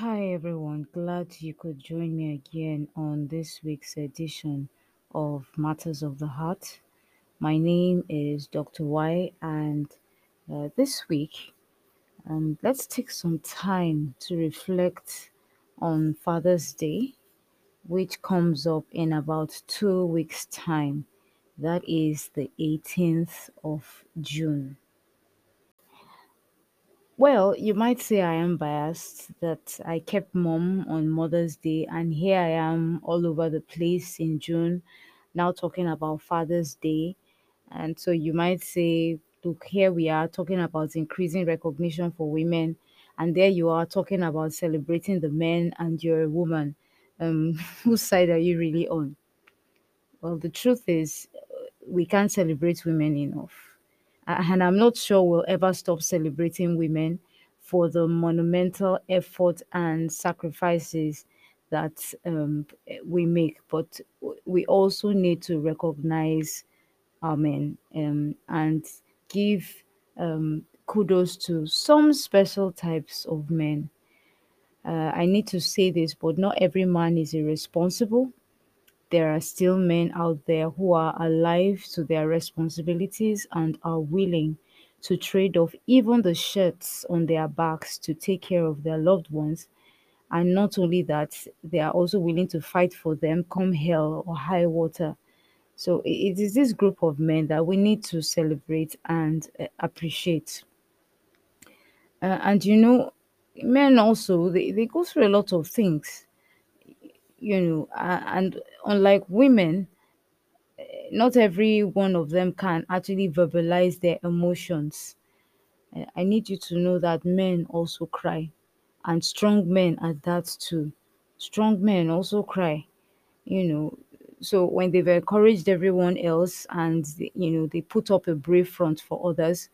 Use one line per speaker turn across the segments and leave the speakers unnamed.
Hi everyone, glad you could join me again on this week's edition of Matters of the Heart. My name is Dr. Y, and uh, this week, um, let's take some time to reflect on Father's Day, which comes up in about two weeks' time. That is the 18th of June. Well, you might say I am biased that I kept mom on Mother's Day, and here I am all over the place in June, now talking about Father's Day. And so you might say, look, here we are talking about increasing recognition for women, and there you are talking about celebrating the men, and you're a woman. Um, whose side are you really on? Well, the truth is, we can't celebrate women enough. A- And I'm not sure we'll ever stop celebrating women for the monumental effort and sacrifices that um, we make. But we also need to recognize our men um, and give um, kudos to some special types of men. Uh, I need to say this, but not every man is irresponsible there are still men out there who are alive to their responsibilities and are willing to trade off even the shirts on their backs to take care of their loved ones. And not only that, they are also willing to fight for them come hell or high water. So it is this group of men that we need to celebrate and uh, appreciate. Uh, and you know, men also, they, they go through a lot of things, you know, and unlike women, not every one of them can actually verbalize their emotions. I I need you to know that men also cry, and strong men at that too. Strong men also cry, you know. So when they've encouraged everyone else and you know they put up a brave front for others,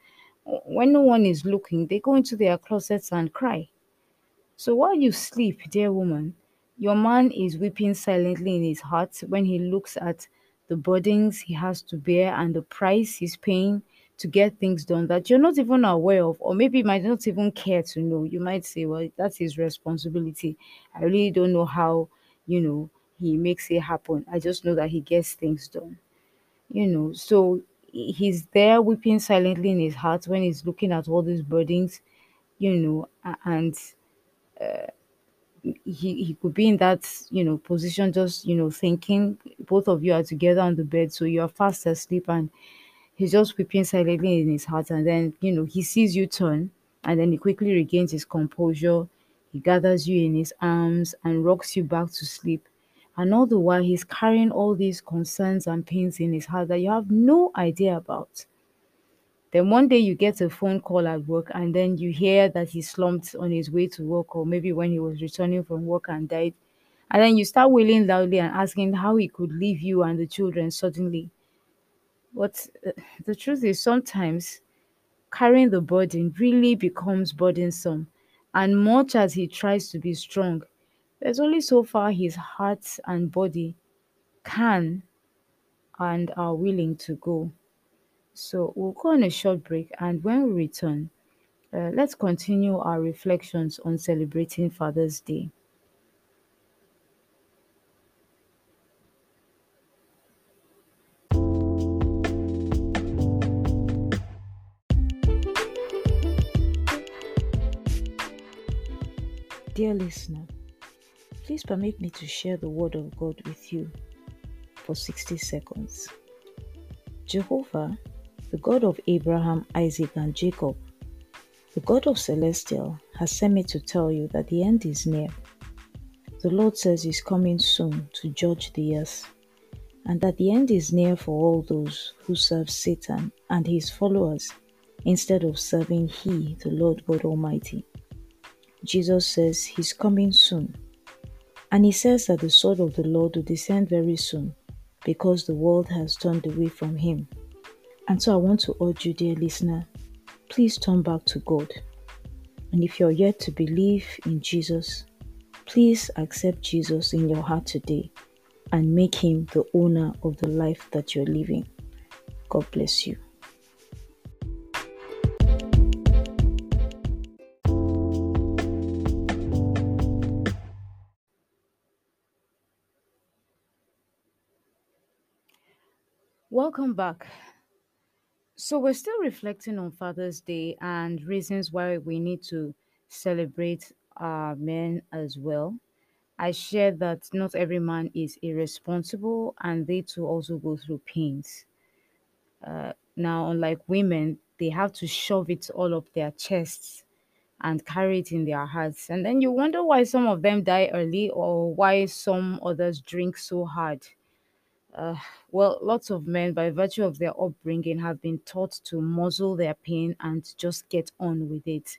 when no one is looking, they go into their closets and cry. So while you sleep, dear woman, your man is weeping silently in his heart when he looks at the burdens he has to bear and the price he's paying to get things done that you're not even aware of, or maybe you might not even care to know. You might say, Well, that's his responsibility. I really don't know how, you know, he makes it happen. I just know that he gets things done. You know, so he's there weeping silently in his heart when he's looking at all these burdens, you know, and uh, he he could be in that you know position just you know thinking both of you are together on the bed so you are fast asleep and he's just weeping silently in his heart. And then you know he sees you turn and then he quickly regains his composure. He gathers you in his arms and rocks you back to sleep. And all the while he's carrying all these concerns and pains in his heart that you have no idea about then one day you get a phone call at work and then you hear that he slumped on his way to work or maybe when he was returning from work and died. And then you start wailing loudly and asking how he could leave you and the children suddenly. But uh, the truth is sometimes carrying the burden really becomes burdensome. And much as he tries to be strong, there's only so far his heart and body can and are willing to go. So we'll go on a short break and when we return, Uh, let's continue our reflections on celebrating Father's Day. Dear listener, please permit me to share the Word of God with you for 60 seconds. Jehovah, the God of Abraham, Isaac, and Jacob, the God of Celestial, has sent me to tell you that the end is near. The Lord says He's coming soon to judge the earth, and that the end is near for all those who serve Satan and his followers instead of serving He, the Lord God Almighty. Jesus says He's coming soon, and He says that the sword of the Lord will descend very soon because the world has turned away from Him. And so I want to urge you, dear listener, please turn back to God. And if you're yet to believe in Jesus, please accept Jesus in your heart today and make him the owner of the life that you're living. God bless you. Welcome back. So, we're still reflecting on Father's Day and reasons why we need to celebrate our men as well. I shared that not every man is irresponsible and they too also go through pains. Uh, now, unlike women, they have to shove it all up their chests and carry it in their hearts. And then you wonder why some of them die early or why some others drink so hard. Uh, well, lots of men, by virtue of their upbringing, have been taught to muzzle their pain and just get on with it.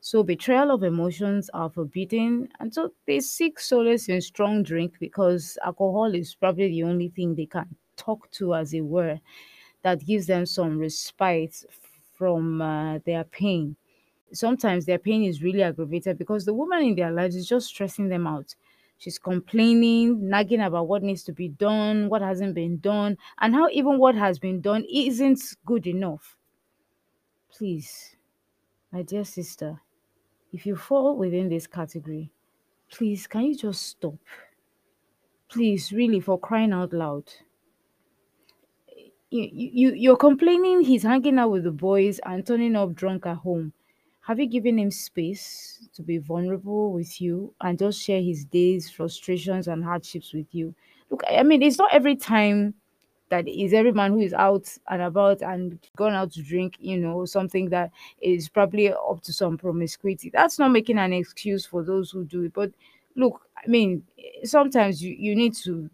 So, betrayal of emotions are forbidden, and so they seek solace in strong drink because alcohol is probably the only thing they can talk to, as it were, that gives them some respite from uh, their pain sometimes their pain is really aggravated because the woman in their lives is just stressing them out. She's complaining, nagging about what needs to be done, what hasn't been done, and how even what has been done isn't good enough. Please, my dear sister, if you fall within this category, please, can you just stop? Please, really, for crying out loud. You, you, you're complaining he's hanging out with the boys and turning up drunk at home have you given him space to be vulnerable with you and just share his days, frustrations, and hardships with you? Look, I mean, it's not every time that is every man who is out and about and gone out to drink, you know, something that is probably up to some promiscuity. That's not making an excuse for those who do it. But look, I mean, sometimes you, you need to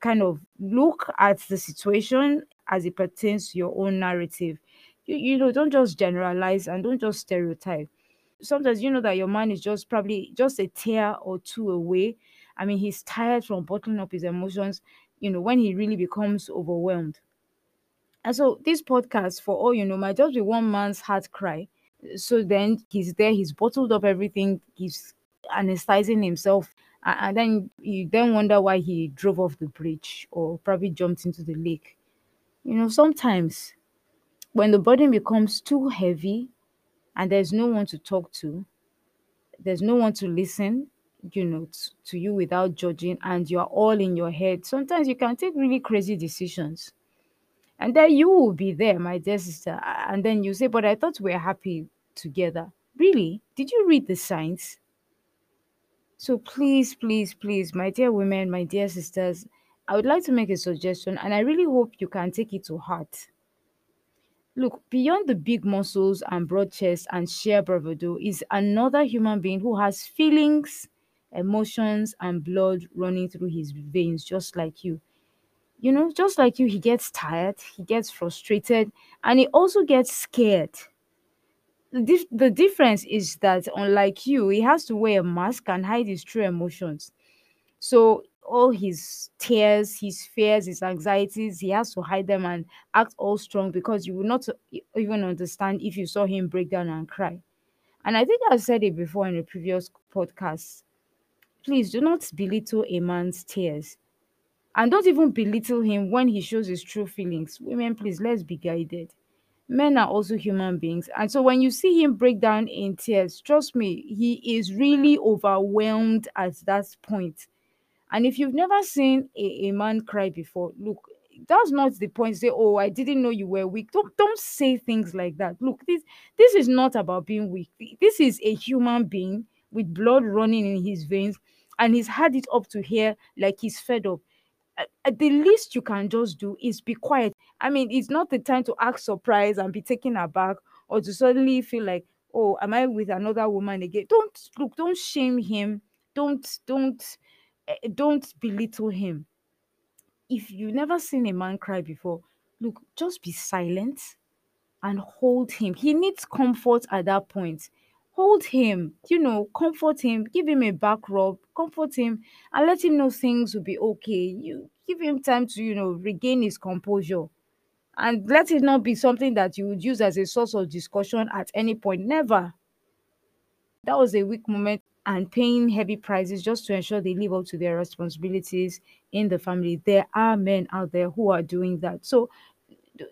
kind of look at the situation as it pertains to your own narrative. You, you know, don't just generalize and don't just stereotype sometimes you know that your man is just probably just a tear or two away. I mean, he's tired from bottling up his emotions, you know, when he really becomes overwhelmed. And so this podcast, for all you know, might just be one man's heart cry. So then he's there, he's bottled up everything, he's anesthetizing himself. And then you then wonder why he drove off the bridge or probably jumped into the lake. You know, sometimes when the burden becomes too heavy and there's no one to talk to, there's no one to listen you know t- to you without judging and you're all in your head sometimes you can take really crazy decisions. And then you will be there my dear sister and then you say but i thought we were happy together. Really? Did you read the signs? So please please please my dear women my dear sisters i would like to make a suggestion and i really hope you can take it to heart Look, beyond the big muscles and broad chest and sheer bravado is another human being who has feelings, emotions, and blood running through his veins, just like you. You know, just like you, he gets tired, he gets frustrated, and he also gets scared. The, dif- the difference is that, unlike you, he has to wear a mask and hide his true emotions. So all his tears, his fears, his anxieties, he has to hide them and act all strong because you will not even understand if you saw him break down and cry. And I think I've said it before in a previous podcast. Please do not belittle a man's tears. And don't even belittle him when he shows his true feelings. Women, please, let's be guided. Men are also human beings. And so when you see him break down in tears, trust me, he is really overwhelmed at that point and if you've never seen a, a man cry before, look, that's not the point. Say, oh, I didn't know you were weak. Don't don't say things like that. Look, this this is not about being weak. This is a human being with blood running in his veins, and he's had it up to here like he's fed up. Uh, uh, The least you can just do is be quiet. I mean, it's not the time to act surprised and be taken aback or to suddenly feel like, oh, am I with another woman again? Don't look, don't shame him. Don't don't Eh, don't belittle him. If you've never seen a man cry before, look, just be silent and hold him. He needs comfort at that point. Hold him, you know, comfort him, give him a back rub, comfort him, and let him know things will be okay. You give him time to, you know, regain his composure. And let it not be something that you would use as a source of discussion at any point. Never. That was a weak moment and paying heavy prices just to ensure they live up to their responsibilities in the family. There are men out there who are doing that. So,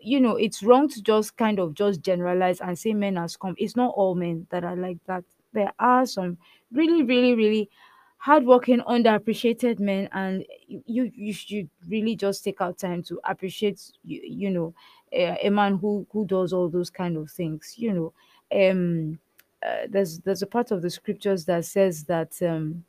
you know, it's wrong to just kind of just generalize and say men are scum. It's not all men that are like that. There are some really, really, really hardworking, underappreciated men, and you you should really just take out time to appreciate you, you know a, a man who who does all those kind of things. You know, um, uh, there's there's a part of the scriptures that says that um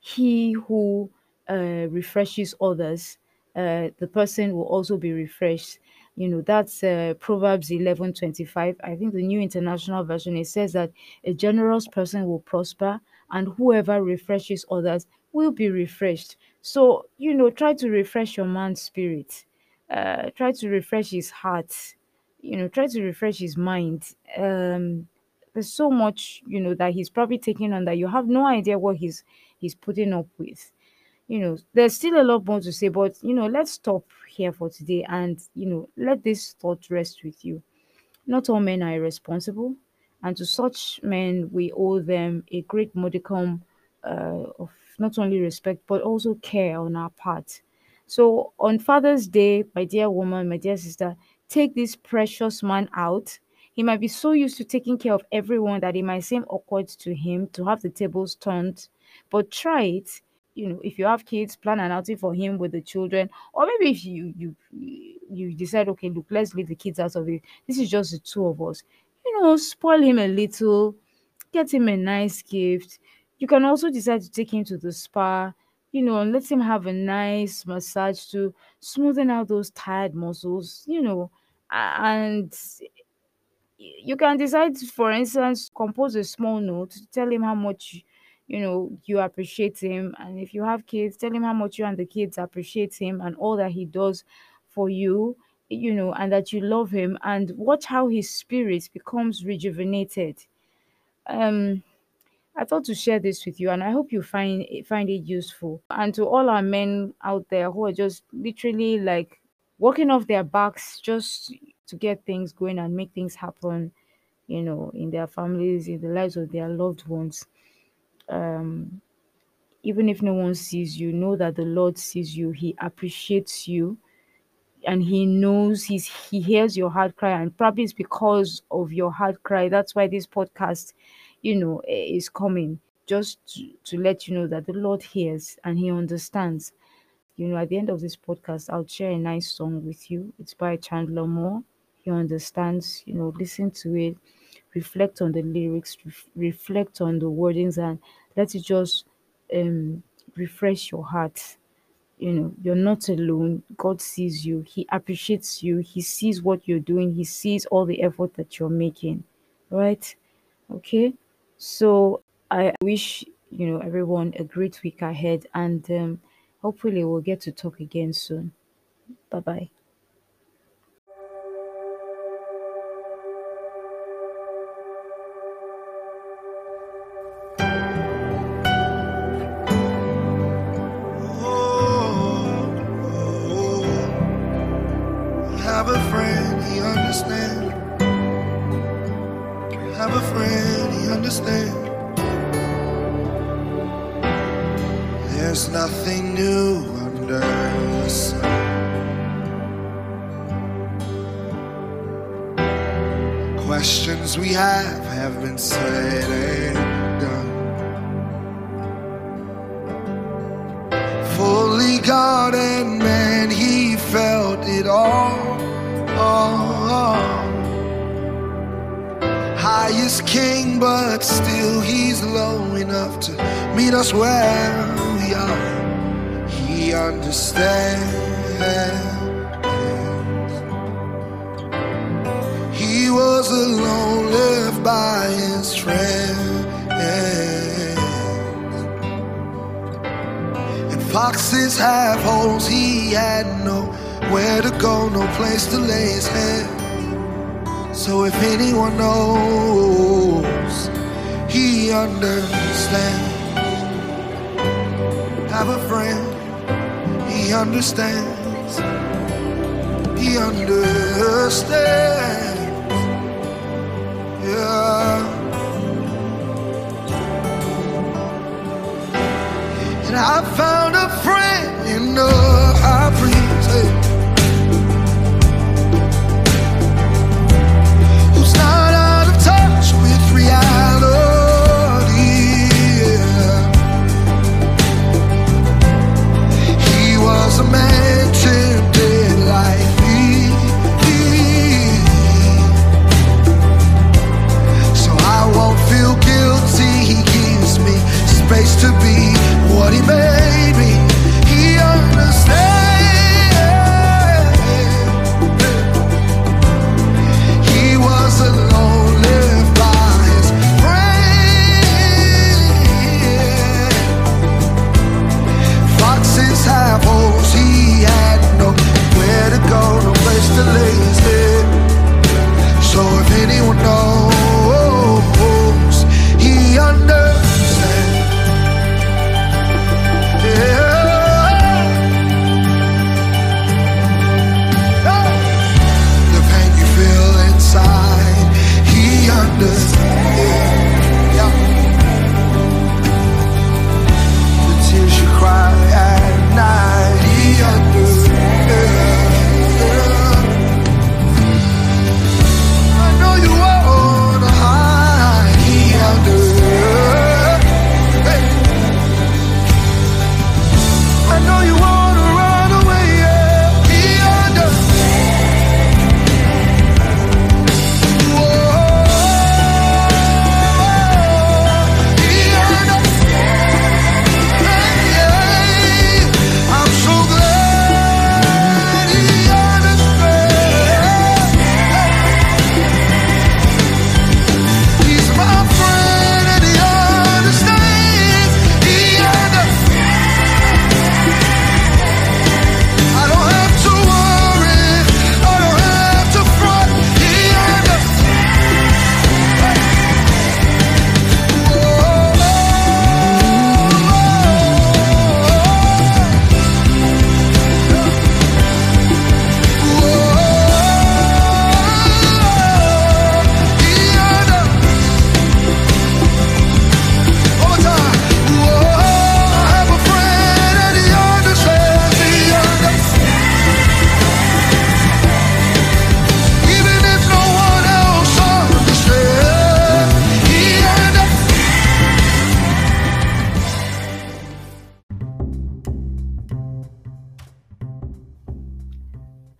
he who uh, refreshes others, uh, the person will also be refreshed. You know, that's uh, Proverbs eleven twenty five. I think the New International Version, it says that a generous person will prosper, and whoever refreshes others will be refreshed. So, you know, try to refresh your man's spirit, uh, try to refresh his heart, you know, try to refresh his mind. Um, there's so much you know that he's probably taking on that you have no idea what he's he's putting up with you know there's still a lot more to say but you know let's stop here for today and you know let this thought rest with you not all men are irresponsible, and to such men we owe them a great modicum uh, of not only respect but also care on our part. So on Father's Day, my dear woman, my dear sister, take this precious man out. He might be so used to taking care of everyone that it might seem awkward to him to have the tables turned, but try it you know if you have kids plan an outing for him with the children. Or maybe if you you you decide okay look let's leave the kids out of it. This is just the two of us. You know spoil him a little. Get him a nice gift. You can also decide to take him to the spa you know and let him have a nice massage to smoothen out those tired muscles you know and you can decide, for instance, compose a small note to tell him how much you know you appreciate him, and if you have kids, tell him how much you and the kids appreciate him and all that he does for you, you know, and that you love him, and watch how his spirit becomes rejuvenated. Um, I thought to share this with you, and I hope you find find it useful. And to all our men out there who are just literally like walking off their backs just to get things going and make things happen, you know, in their families, in the lives of their loved ones. Um, even if no one sees you, know that the Lord sees you. He appreciates you and he knows he's he hears your heart cry and probably it's because of your heart cry that's why this podcast you know is coming just to, to let you know that the lord hears and he understands you know at the end of this podcast i'll share a nice song with you it's by chandler moore he understands you know listen to it reflect on the lyrics ref- reflect on the wordings and let it just um refresh your heart. You know you're not alone. God sees you. He appreciates you. He sees what you're doing. He sees all the effort that you're making. Right? Okay? So i wish you know everyone a great week ahead and um hopefully we'll get to talk again soon. Bye bye
understand. There's nothing new under the sun. Questions we have have been said and done. Fully God and man, he felt it all. all. Highest king, but still he's low enough to meet us where we are. He understands. He was alone, left by his friends. And foxes have holes, he had nowhere to go, no place to lay his head. So if anyone knows, he understands. Have a friend, he understands. He understands. Yeah. And I found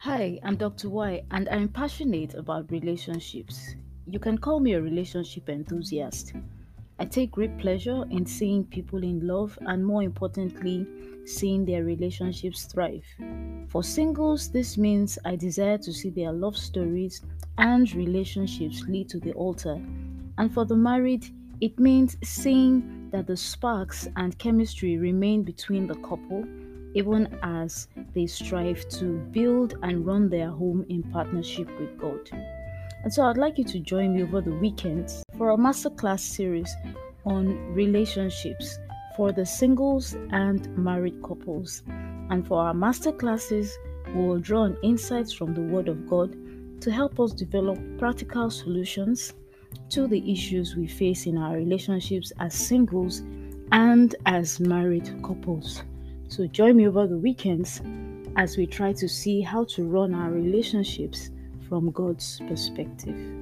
Hi, I'm Dr. Y, and I'm passionate about relationships. You can call me a relationship enthusiast. I take great pleasure in seeing people in love and, more importantly, seeing their relationships thrive. For singles, this means I desire to see their love stories and relationships lead to the altar. And for the married, it means seeing that the sparks and chemistry remain between the couple even as they strive to build and run their home in partnership with God. And so I'd like you to join me over the weekends for a masterclass series on relationships for the singles and married couples. And for our masterclasses, we will draw on insights from the Word of God to help us develop practical solutions to the issues we face in our relationships as singles and as married couples. So join me over the weekends as we try to see how to run our relationships from God's perspective.